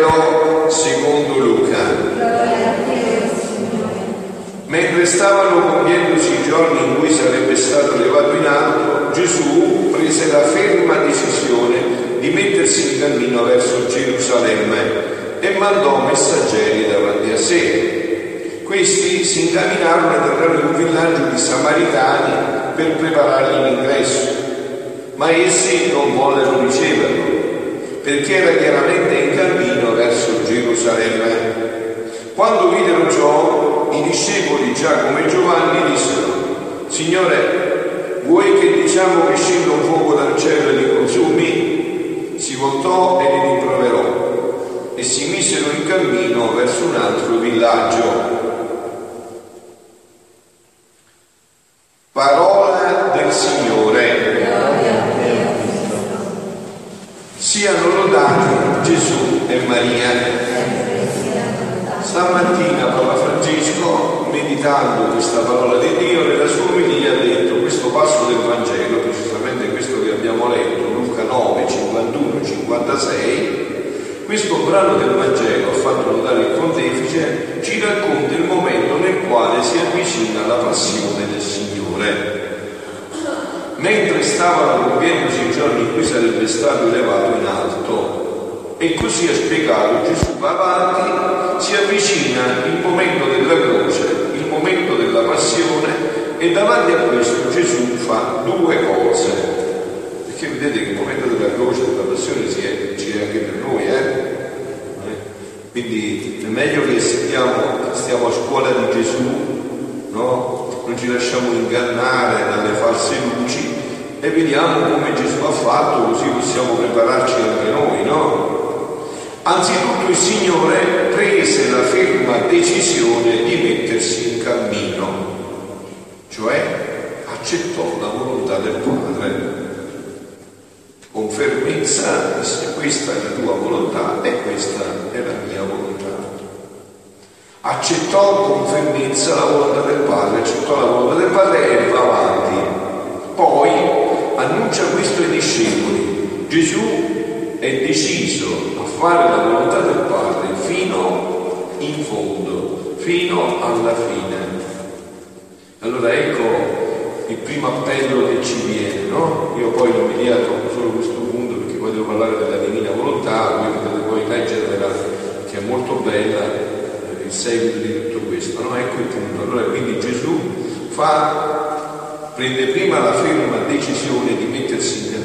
Vangelo secondo Luca. Mentre stavano compiendosi i giorni in cui sarebbe stato levato in alto, Gesù prese la ferma decisione di mettersi in cammino verso Gerusalemme e mandò messaggeri davanti a sé. Questi si incamminarono ad entrare in un villaggio di Samaritani per preparargli l'ingresso, ma essi non vollero riceverlo perché era chiaramente in cammino Gerusalemme. Quando videro ciò, i discepoli Giacomo e Giovanni dissero, Signore, vuoi che diciamo che scenda un fuoco dal cielo e li consumi? Si voltò e li rimproverò e si misero in cammino verso un altro villaggio. Parola del Signore. Siano lodati Gesù e Maria. Stamattina Papa Francesco, meditando questa parola di Dio, nella sua omelia ha detto questo passo del Vangelo, precisamente questo che abbiamo letto, Luca 9, 51, 56, questo brano del Vangelo, ha fatto notare il pontefice, ci racconta il momento nel quale si avvicina la passione del Signore. Mentre stavano compiendosi i giorni in cui sarebbe stato elevato in alto, e così ha spiegato Gesù va avanti, si avvicina il momento della croce, il momento della passione e davanti a questo Gesù fa due cose. Perché vedete che il momento della croce, della passione si è, ci è anche per noi, eh? Quindi è meglio che stiamo, stiamo a scuola di Gesù, no? Non ci lasciamo ingannare dalle false luci e vediamo come Gesù ha fatto, così possiamo prepararci anche noi, no? Anzitutto il Signore prese la ferma decisione di mettersi in cammino, cioè accettò la volontà del Padre. Con fermezza disse questa è la tua volontà e questa è la mia volontà. Accettò con fermezza la volontà del Padre, accettò la volontà del Padre e va avanti. Poi annuncia questo ai discepoli. Gesù è deciso a fare la volontà del Padre fino in fondo, fino alla fine. Allora ecco il primo appello che ci viene, no? Io poi mi tocco solo questo punto perché poi devo parlare della divina volontà, voi potete poi leggerla che è molto bella eh, il seguito di tutto questo, no? Ecco il punto. Allora quindi Gesù fa, prende prima la ferma decisione di mettersi in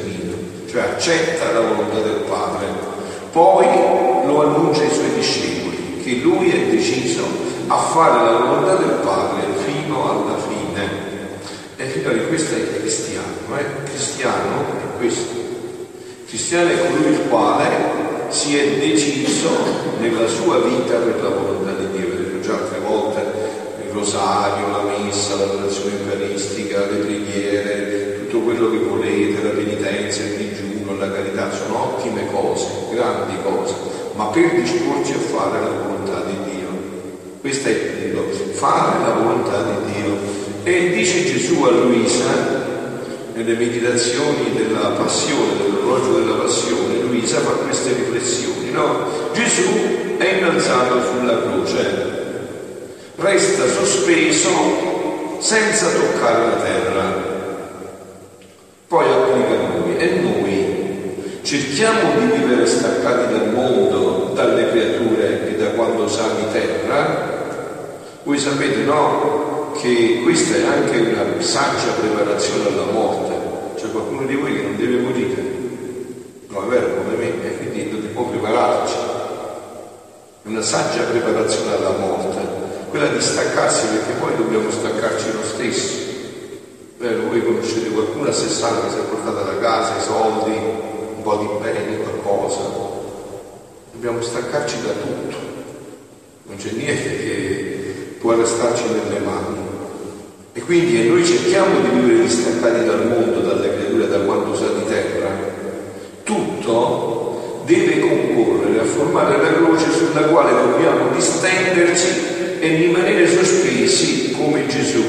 cioè accetta la volontà del Padre, poi lo annuncia ai suoi discepoli, che lui è deciso a fare la volontà del Padre fino alla fine. E figlioli, questo è cristiano, eh? cristiano è questo. Cristiano è colui il quale si è deciso nella sua vita per la volontà di Dio. Vedete già altre volte il rosario, la messa, l'adorazione eucaristica, le preghiere, tutto quello che volete, la penitenza, il digiuno, la carità, sono ottime cose, grandi cose, ma per disporci a fare la volontà di Dio. Questo è il punto, fare la volontà di Dio. E dice Gesù a Luisa, nelle meditazioni della passione, dell'orologio della passione, Luisa fa queste riflessioni, no? Gesù è innalzato sulla croce, resta sospeso senza toccare la terra poi applica a noi e noi cerchiamo di vivere staccati dal mondo, dalle creature e da quando sa di terra. Voi sapete, no, che questa è anche una saggia preparazione alla morte. C'è qualcuno di voi che non deve morire. No, è vero, come me, e quindi dobbiamo prepararci. È una saggia preparazione alla morte, quella di staccarsi perché poi dobbiamo staccarci lo stesso Vero, voi conoscete qualcuno a 60 che si è portata da casa i soldi, po' di beni, qualcosa. Dobbiamo staccarci da tutto. Non c'è niente che può restarci nelle mani. E quindi noi cerchiamo di vivere distaccati dal mondo, dalle creature, da quanto sa di terra. Tutto deve concorrere a formare la croce sulla quale dobbiamo distenderci e rimanere sospesi come Gesù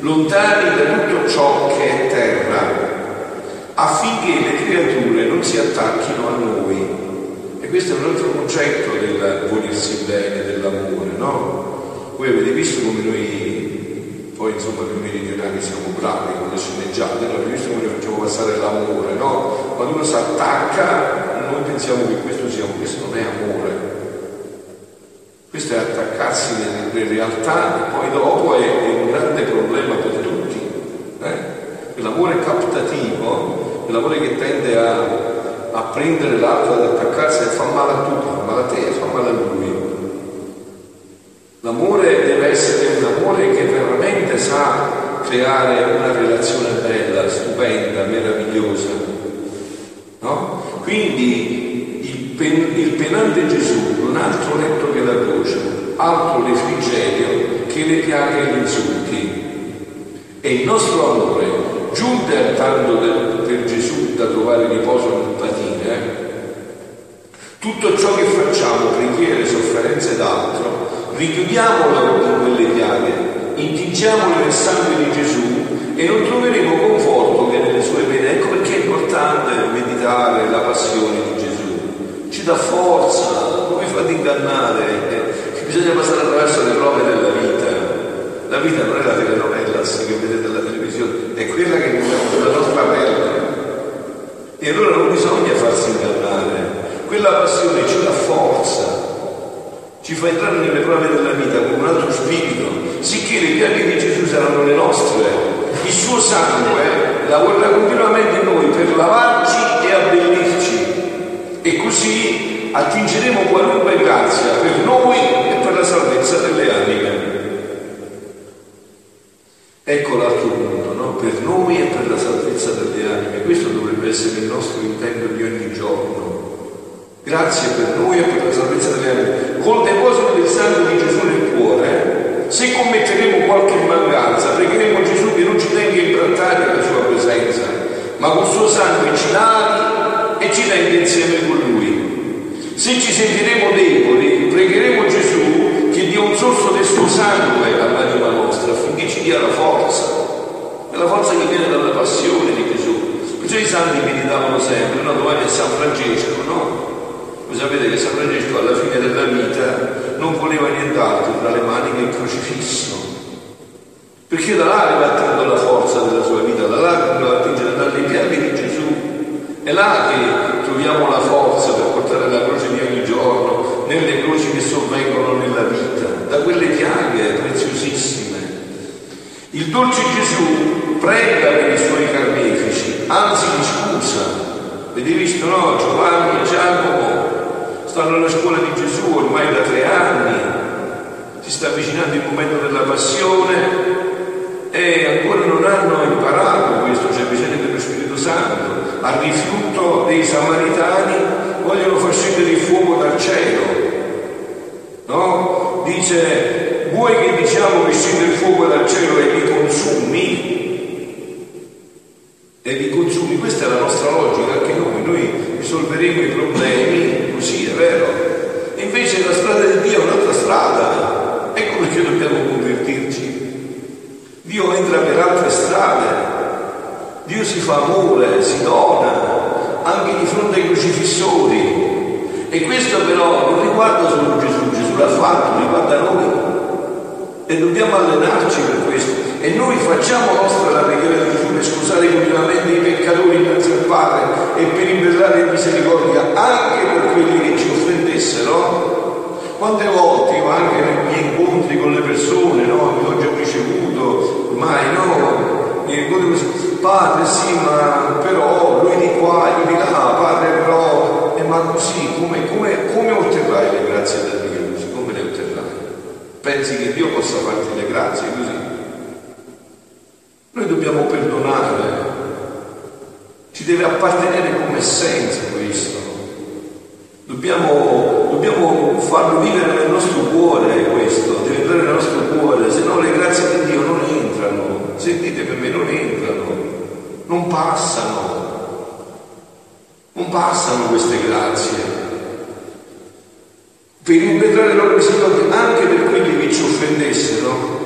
lontani da tutto ciò che è terra, affinché le creature non si attacchino a noi. E questo è un altro concetto del volersi bene, dell'amore, no? Voi avete visto come noi, poi insomma noi meridionali siamo bravi con le sceneggiate, no? avete visto come noi facciamo passare l'amore, no? Quando uno si attacca, noi pensiamo che questo sia, questo non è amore. Questo è attaccarsi nelle realtà e poi dopo è, è un grande problema per tutti. Eh? L'amore captativo, l'amore che tende a a prendere l'altro ad attaccarsi e fa male a tutti, fa male a te fa male a lui. L'amore deve essere un amore che veramente sa creare una relazione bella, stupenda, meravigliosa. No? Quindi il, pen, il penante Gesù non ha altro letto che la croce, altro refrigerio che le piaghe e gli insulti. E il nostro amore, giunte al tanto per Gesù da trovare riposo nel patire, tutto ciò che facciamo, preghiere, sofferenze ed altro, richiudiamolo in quelle piaghe, intingiamolo nel sangue di Gesù e non troveremo conforto che nelle sue pene. Ecco perché è importante meditare la passione di Gesù. Ci dà forza, non vi fate ingannare, eh, che bisogna passare attraverso le prove della vita. La vita non è la telenovela che vedete alla televisione, è quella che è la nostra pelle. E allora non bisogna farsi ingannare. Quella passione ci dà forza, ci fa entrare nelle prove della vita con un altro spirito, sicché le piaghe di Gesù saranno le nostre. Il suo sangue lavorerà continuamente in noi per lavarci e abbellirci. E così attingeremo qualunque grazia per noi e per la salvezza delle anime. Ecco l'altro punto, no? per noi e per la salvezza delle anime. Questo dovrebbe essere il nostro intento di ogni giorno. Grazie per noi e per la salvezza delle anime. Col deposito del sangue di Gesù nel cuore, se commetteremo qualche mancanza, pregheremo Gesù che non ci tenga imbrattati alla sua presenza, ma col suo sangue ci lavi e ci tenga insieme con lui. Se ci sentiremo deboli, pregheremo Gesù che dia un sorso del suo sangue all'anima nostra affinché ci dia la forza, è la forza che viene dalla passione di Gesù. Perciò i santi meditavano sempre, no? domani è San Francesco, no? Voi sapete che San Francesco alla fine della vita non voleva nient'altro tra le mani che il crocifisso, perché da attinto la forza della sua vita, da là doveva attingere dalle piaghe di Gesù. È là che troviamo la forza per portare la croce di ogni giorno, nelle croci che sovvengono nella vita, da quelle piaghe preziosissime. Il dolce Gesù prega per i suoi carnefici, anzi li scusa. Avete visto no? Giovanni e Giacomo stanno alla scuola di Gesù ormai da tre anni, si sta avvicinando il momento della passione hanno imparato questo, c'è bisogno dello Spirito Santo. Al rifiuto dei Samaritani vogliono far scendere il fuoco dal cielo. No? Dice vuoi che diciamo che scende il fuoco dal cielo e li consumi? E li consumi, questa è la nostra logica, anche noi, noi risolveremo i problemi così, è vero? E invece la strada di Dio è un'altra strada, ecco perché dobbiamo convertirci. Dio entra per altre strade, Dio si fa amore, si dona, anche di fronte ai crocifissori. E questo però non riguarda solo Gesù, Gesù l'ha fatto, riguarda noi e dobbiamo allenarci per questo. E noi facciamo nostra la preghiera di Gesù per scusare continuamente i peccatori innanzi al Padre e per imperare misericordia anche per quelli che ci offendessero. Quante volte io anche nei miei incontri con le persone, no, che ho ricevuto, ormai no, mi così, padre sì, ma però lui di qua, io di là, padre ma così, come, come, come otterrai le grazie da Dio? Pensi che Dio possa farti le grazie così? Noi dobbiamo perdonare, ci deve appartenere come essenza questo. Dobbiamo, dobbiamo farlo vivere nel nostro cuore questo, deve entrare nel nostro cuore, se no le grazie di Dio non entrano, sentite per me, non entrano, non passano, non passano queste grazie per impetrare le loro misericordia anche per quelli che ci offendessero,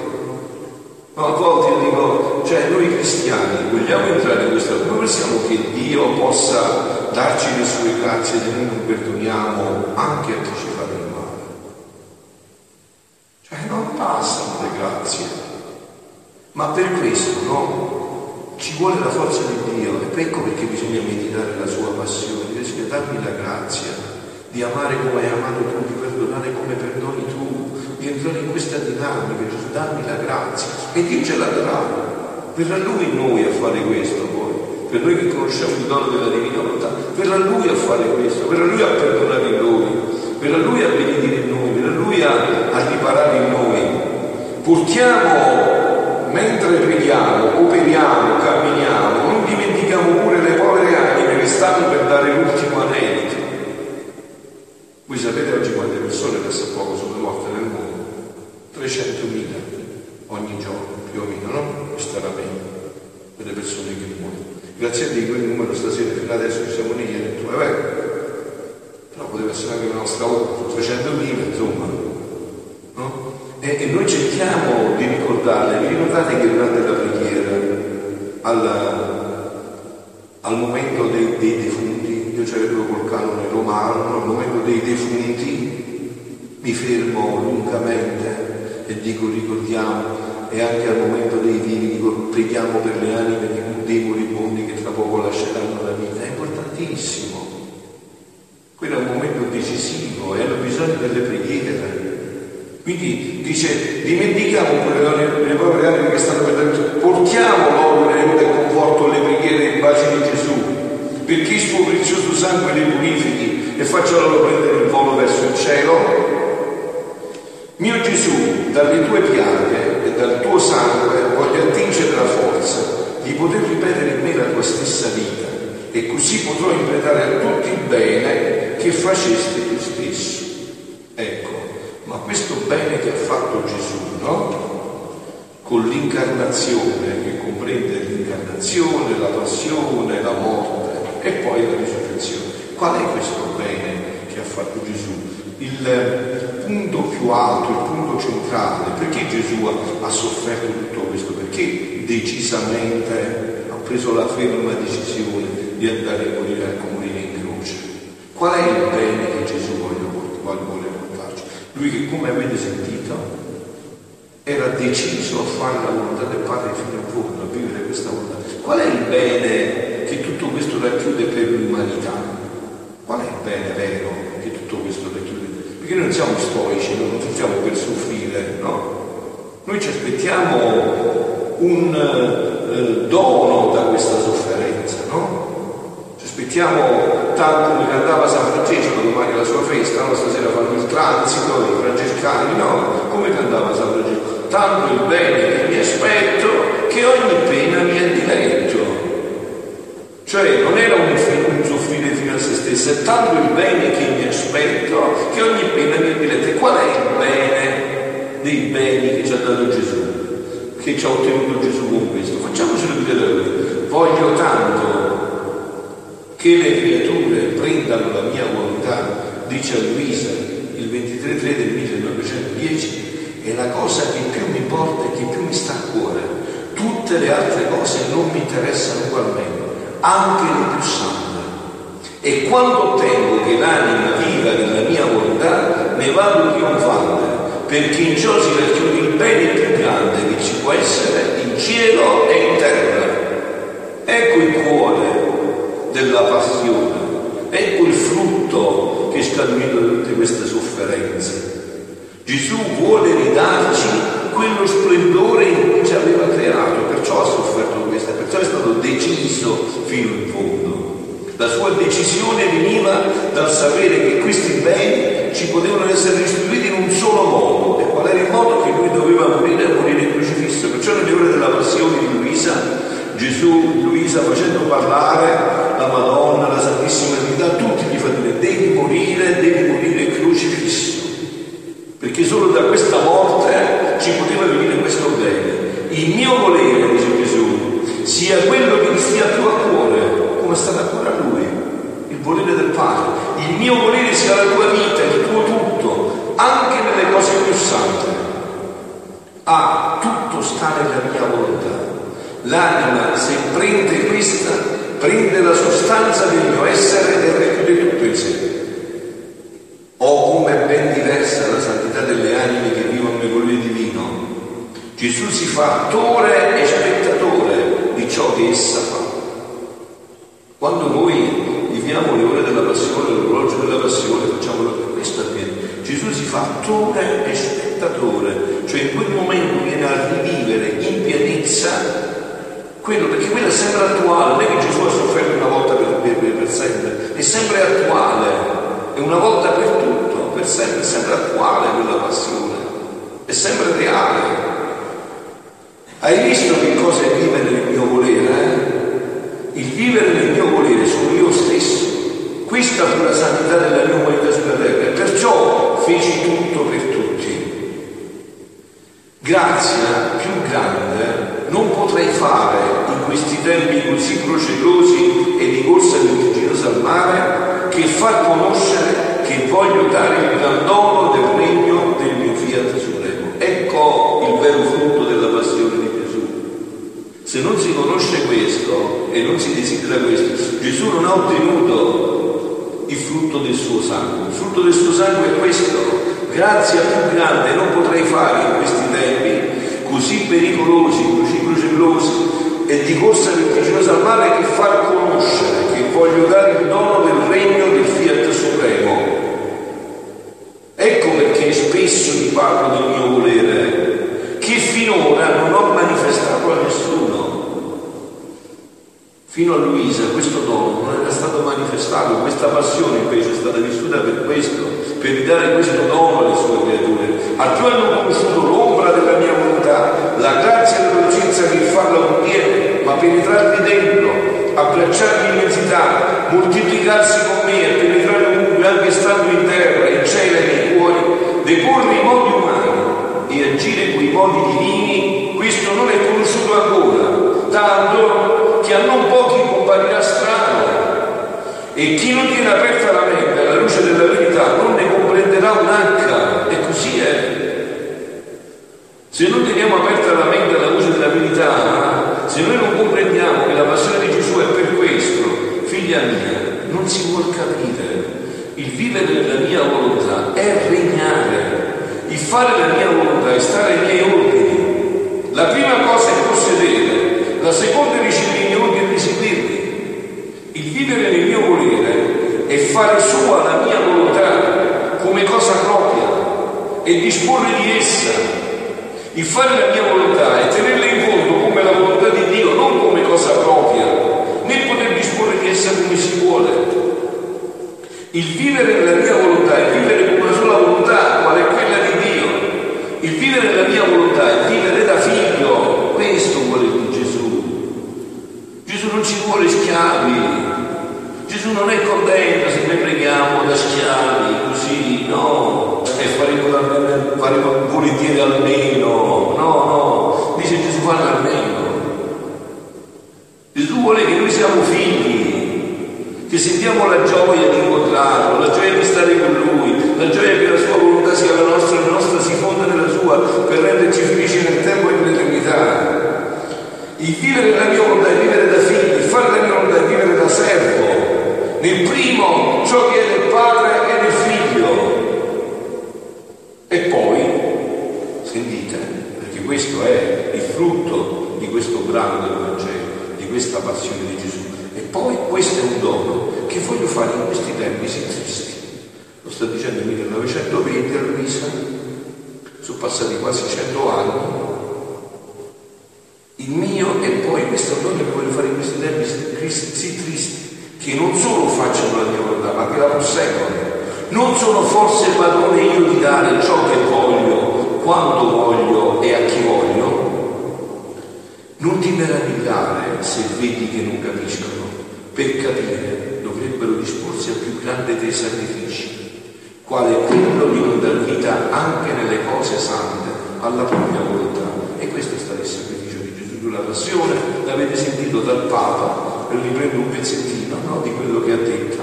Ma a volte io dico, cioè noi cristiani vogliamo entrare in questa, come possiamo che Dio possa darci le sue grazie se noi non perdoniamo anche a chi ci fa del male? Cioè non passano le grazie. Ma per questo, no? Ci vuole la forza di Dio ed ecco perché bisogna meditare la sua passione, Dio Signore dammi la grazia di amare come hai amato tu, di perdonare come perdoni tu, di entrare in questa dinamica, Gesù dammi la grazia e Dio ce la darà. Verrà Lui in noi a fare questo poi, per noi che conosciamo il dono della divina volontà, verrà Lui a fare questo, verrà Lui a perdonare in noi, verrà Lui a benedire in noi, verrà Lui a, a riparare in noi. Portiamo, mentre preghiamo, operiamo, camminiamo, non dimentichiamo pure le povere anime che stanno per dare l'ultimo anelito. Voi sapete oggi quante persone adesso poco sono morte nel mondo? 300.000 ogni giorno, più o meno, no? Questa è la media delle persone che muoiono. Grazie a Dio quel numero stasera fino adesso ci siamo lì e detto, vabbè, però poteva essere anche la nostra ora, 300.000, insomma. No? E, e, noi cerchiamo di ricordarle, vi ricordate che durante la preghiera, al, al momento momento dei defunti mi fermo lungamente e dico ricordiamo e anche al momento dei vivi dico preghiamo per le anime dei moribondi che tra poco lasceranno la vita, è importantissimo. Quello è un momento decisivo e hanno bisogno delle preghiere. Quindi dice, dimentichiamo quelle le povere anime che stanno perdendo, portiamo loro nel conforto le preghiere e i baci di Gesù, perché il suo prezioso sangue li purifichi e faccia loro prendere il volo verso il cielo mio Gesù, dalle tue piaghe e dal tuo sangue voglio attingere la forza di poter ripetere in me la tua stessa vita e così potrò impretare a tutti il bene che facesti tu stesso. Ecco, ma questo bene che ha fatto Gesù, no? Con l'incarnazione, che comprende l'incarnazione, la passione, la morte e poi la risurrezione. Qual è questo bene che ha fatto Gesù? il punto più alto, il punto centrale. Perché Gesù ha, ha sofferto tutto questo? Perché decisamente ha preso la ferma decisione di andare a morire, a morire in croce. Qual è il bene che Gesù vuole, portarci? Lui che, come avete sentito, era deciso a fare la volontà del Padre fino in fondo, a vivere questa volontà. Qual è il bene che tutto questo racchiude per l'umanità? Qual è il bene vero che tutto questo racchiude? Perché noi non siamo stoici, non facciamo per soffrire, no? Noi ci aspettiamo un eh, dono da questa sofferenza, no? Ci aspettiamo tanto come cantava San Francesco, domani è la sua festa, no? stasera fanno il transito, i francescani, no? Come cantava San Francesco? Tanto il bene che mi aspetto che ogni pena mi è diletto. Cioè non era un, un soffrire fino a se stesso, è tanto il bene che mi aspetto che ogni pena mi direte qual è il bene dei beni che ci ha dato Gesù, che ci ha ottenuto Gesù con questo. Facciamocelo dire lui. Voglio tanto che le creature prendano la mia volontà, dice Luisa il 23 del 1910, è la cosa che più mi importa e che più mi sta a cuore. Tutte le altre cose non mi interessano ugualmente anche le più sante. E quando ottengo che l'anima viva nella mia volontà, ne vado trionfante, perché in ciò si racchiude il bene più grande che ci può essere in cielo e in terra. Ecco il cuore della passione, ecco il frutto che scaturito da tutte queste sofferenze. Gesù vuole ridarci quello splendore in cui ci aveva creato, perciò ha sofferto questa, perciò è stato deciso fino in fondo. La sua decisione veniva dal sapere che questi beni ci potevano essere restituiti in un solo modo. E qual era il modo che lui doveva morire? Morire crocifisso. Perciò nelle ore della passione di Luisa, Gesù, Luisa facendo parlare la Madonna, la Santissima Trinità, tutti gli fa dire devi morire, devi morire crocifisso. Perché solo da questa morte ci poteva venire questo bene. Il mio volere, dice Gesù, sia quello che ti stia più a cuore, come sta a cuore a Lui, il volere del Padre. Il mio volere sia la tua vita, il tuo tutto, anche nelle cose più sante. Ah, tutto sta nella L'anima, se prende questa, prende la sostanza del mio essere e racchiude tutto in sé. O come è ben diversa la santità delle anime che vivono nel volere divino. Gesù si fa attore e spettatore di ciò che essa fa. Quando noi viviamo le ore della passione, l'orologio della passione, facciamo questo avviene. Gesù si fa attore e spettatore, cioè in quel momento viene a rivivere in pienezza quello, perché quello è sempre attuale, non è che Gesù ha sofferto una volta per, per, per sempre, è sempre attuale, è una volta per tutto, per sempre, è sempre attuale quella passione, è sempre reale. Hai visto che cosa è vivere nel mio volere? Eh? Il vivere nel mio volere sono io stesso. Questa fu la santità della mia umanità sulla terra, perciò feci tutto per tutti. Grazia più grande non potrei fare in questi tempi così procedosi e di corsa vertiginosa al mare che far conoscere che voglio dare il gran dono del regno del mio fiat supremo. Ecco il vero frutto della passione di Gesù. Se non si conosce questo e non si desidera questo, Gesù non ha ottenuto il frutto del suo sangue. Il frutto del suo sangue è questo. Grazia più grande non potrei fare in questi tempi così pericolosi, così brucellosi e di corsa vertiginosa al mare che far conoscere che voglio dare il dono del regno del Fiat Supremo. Ecco perché spesso ti parlo del mio volere, che finora non ho manifestato a nessuno. Fino a Luisa questo dono non era stato manifestato, questa passione invece è stata vissuta per questo, per ridare questo dono alle sue creature. Al più hanno conosciuto l'ombra della mia volontà, la grazia e la dolcezza che farla contiene, ma penetrarvi dentro, abbracciarvi immensità, moltiplicarsi con me e penetrare ovunque, anche stando in terra, in cielo e nei cuori, deporre i modi umani e agire con i modi divini, questo non è conosciuto ancora, tanto che a non pochi comparirà strano. E chi non tiene aperta la mente alla luce della verità non ne comprenderà un H, e così è. Se non teniamo aperta la mente alla luce della verità, se noi non comprendiamo che la passione di Gesù è per questo, figlia mia, non si vuol capire. Il vivere nella mia volontà è regnare. Il fare la mia volontà è stare ai miei ordini. La prima cosa è possedere, la seconda è ricevere i miei ordini e eseguirli. Il vivere nel mio volere è fare sua la mia volontà come cosa propria e disporre di essa. Il fare la mia volontà è tenerla in conto come la volontà di Dio, non come cosa propria, né poter disporre di essa come si vuole. Il vivere nella mia volontà è vivere con una sola volontà, qual è quella di Dio. Il vivere nella mia volontà è vivere da figlio, questo vuole Gesù. Gesù non ci vuole schiavi, Gesù non è contento se noi preghiamo da schiavi, così, no, e faremo, faremo volentieri almeno, no, no, dice Gesù farà almeno. Gesù vuole che noi siamo figli, che sentiamo la gioia di incontrarlo, la gioia di stare con lui, la gioia che la sua volontà sia la nostra, la nostra si fonda nella sua per renderci felici nel tempo e nell'eternità. Il vivere la mia volontà è vivere da figli, mia volontà è vivere da servo. Nel primo ciò che è del padre e del figlio. E poi, sentite, perché questo è il frutto di questo brano del Vangelo, di questa passione di Gesù. E poi questo è un dono che voglio fare in questi tempi sì. Lo sta dicendo nel 1920 a Luisa, sono passati quasi cento anni, il mio e poi questo dono che voglio fare in questi tempi sì tristi, che non solo facciano la mia volontà, ma che la posseggono. Non sono forse padrone io di dare ciò che voglio, quando voglio e a chi voglio? Non ti meravigliare se vedi che non capiscono. Per capire dovrebbero disporsi a più grande dei sacrifici, quale è quello di non dar vita anche nelle cose sante alla propria volontà. E questo sta il sacrificio di Gesù sulla passione, l'avete sentito dal Papa, e riprendo un pezzettino no, di quello che ha detto.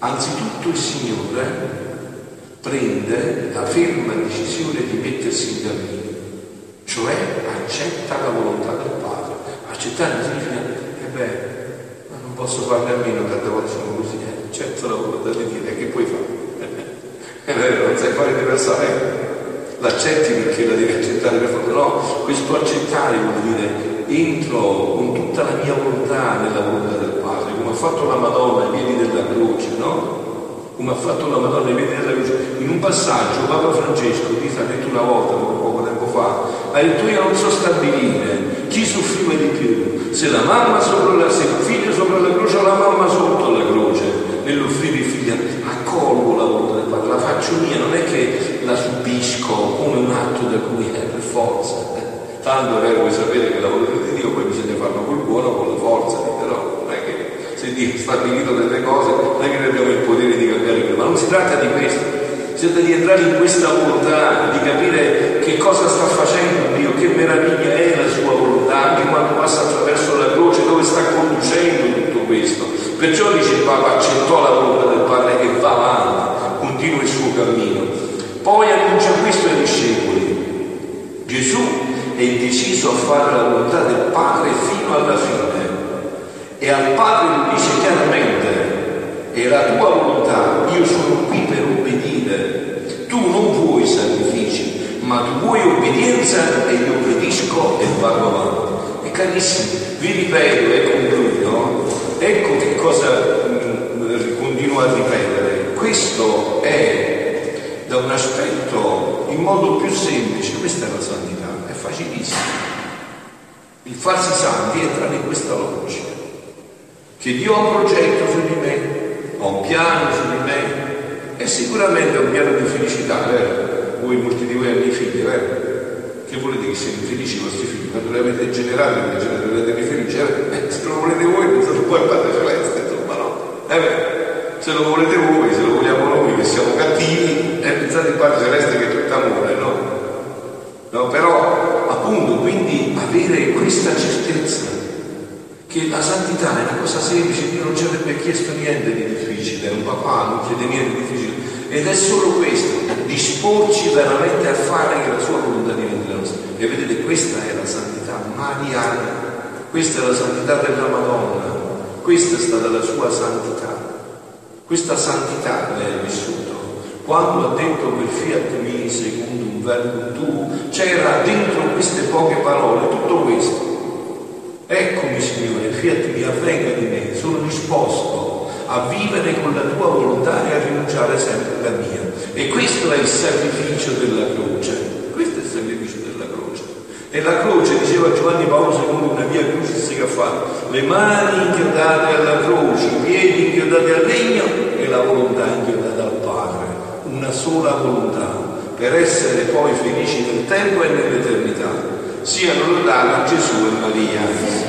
Anzitutto il Signore prende la ferma decisione di mettersi in cammino, cioè accetta la volontà del Padre. Accettare significa, e eh beh, ma non posso farne a meno, tante volte sono così, eh, certo la volontà di Dio, che puoi fare? È vero, non sai fare diversamente. L'accetti perché la devi accettare per forza. No, questo accettare vuol dire entro con tutta la mia volontà nella volontà del Padre, come ha fatto la Madonna ai piedi della croce, no? Come ha fatto la Madonna ai piedi della croce. In un passaggio Papa Francesco, ti ha detto una volta, poco tempo fa, ha detto io non so stabilire chi soffriva di più, se la mamma sopra la, se il figlio sopra la croce o la mamma sotto la croce, nell'offrire il figlio, accolgo la volontà del Padre, la faccio mia, non è che la subisco come un atto da cui è per forza. Tanto vero, voi sapete che la volontà di Dio poi bisogna farlo col buono, con la forza, però non è che se Dio ha stabilito delle cose, non è che noi abbiamo il potere di cambiare, ma non si tratta di questo si tratta di entrare in questa volontà, di capire che cosa sta facendo Dio, che meraviglia è la sua volontà, anche quando passa attraverso la croce, dove sta conducendo tutto questo. Perciò dice il Papa, accettò la volontà del Padre e va avanti, continua il suo cammino. Poi annuncia questo ai discepoli. Gesù è deciso a fare la volontà del Padre fino alla fine. E al Padre dice chiaramente, è la tua volontà, io sono qui per obbedire. Tu non vuoi sacrifici, ma tu vuoi obbedienza e io obbedisco e vado avanti. E carissimi, vi ripeto e concludo, ecco che cosa mm, continuo a ripetere. Questo è da un aspetto in modo più semplice, questa è la santità, facilissimo. Il farsi santi entra in questa logica, che Dio ha un progetto su di me, ha un piano su di me, è sicuramente un piano di felicità, vero? Voi, molti di voi hanno i figli, vero? Che volete che siano felici i vostri figli? Quando li avete generati, li genererete felici, eh? Se lo volete voi, pensate poi al Padre Celeste, insomma, no? Eh beh, se lo volete voi, se lo vogliamo noi, che siamo cattivi, eh, pensate al Padre Celeste che è tutto amore? No, però, appunto, quindi avere questa certezza che la santità è una cosa semplice, Dio non ci avrebbe chiesto niente di difficile, un papà non chiede niente di difficile, ed è solo questo, disporci veramente a fare che la sua volontà diventi la nostra. E vedete, questa è la santità mariana, questa è la santità della Madonna, questa è stata la sua santità, questa santità lei ha vissuto. Quando ha detto quel fiat mi secondo un verbo tu, c'era dentro queste poche parole tutto questo. Eccomi Signore, fiat mi avvenga di me, sono disposto a vivere con la tua volontà e a rinunciare sempre alla mia. E questo è il sacrificio della croce. Questo è il sacrificio della croce. E la croce, diceva Giovanni Paolo II, una via crucis che ha fatto, le mani inchiodate alla croce, i piedi inchiodati al legno e la volontà inchiodata una sola volontà, per essere poi felici nel tempo e nell'eternità. Siano lodati Gesù e Maria.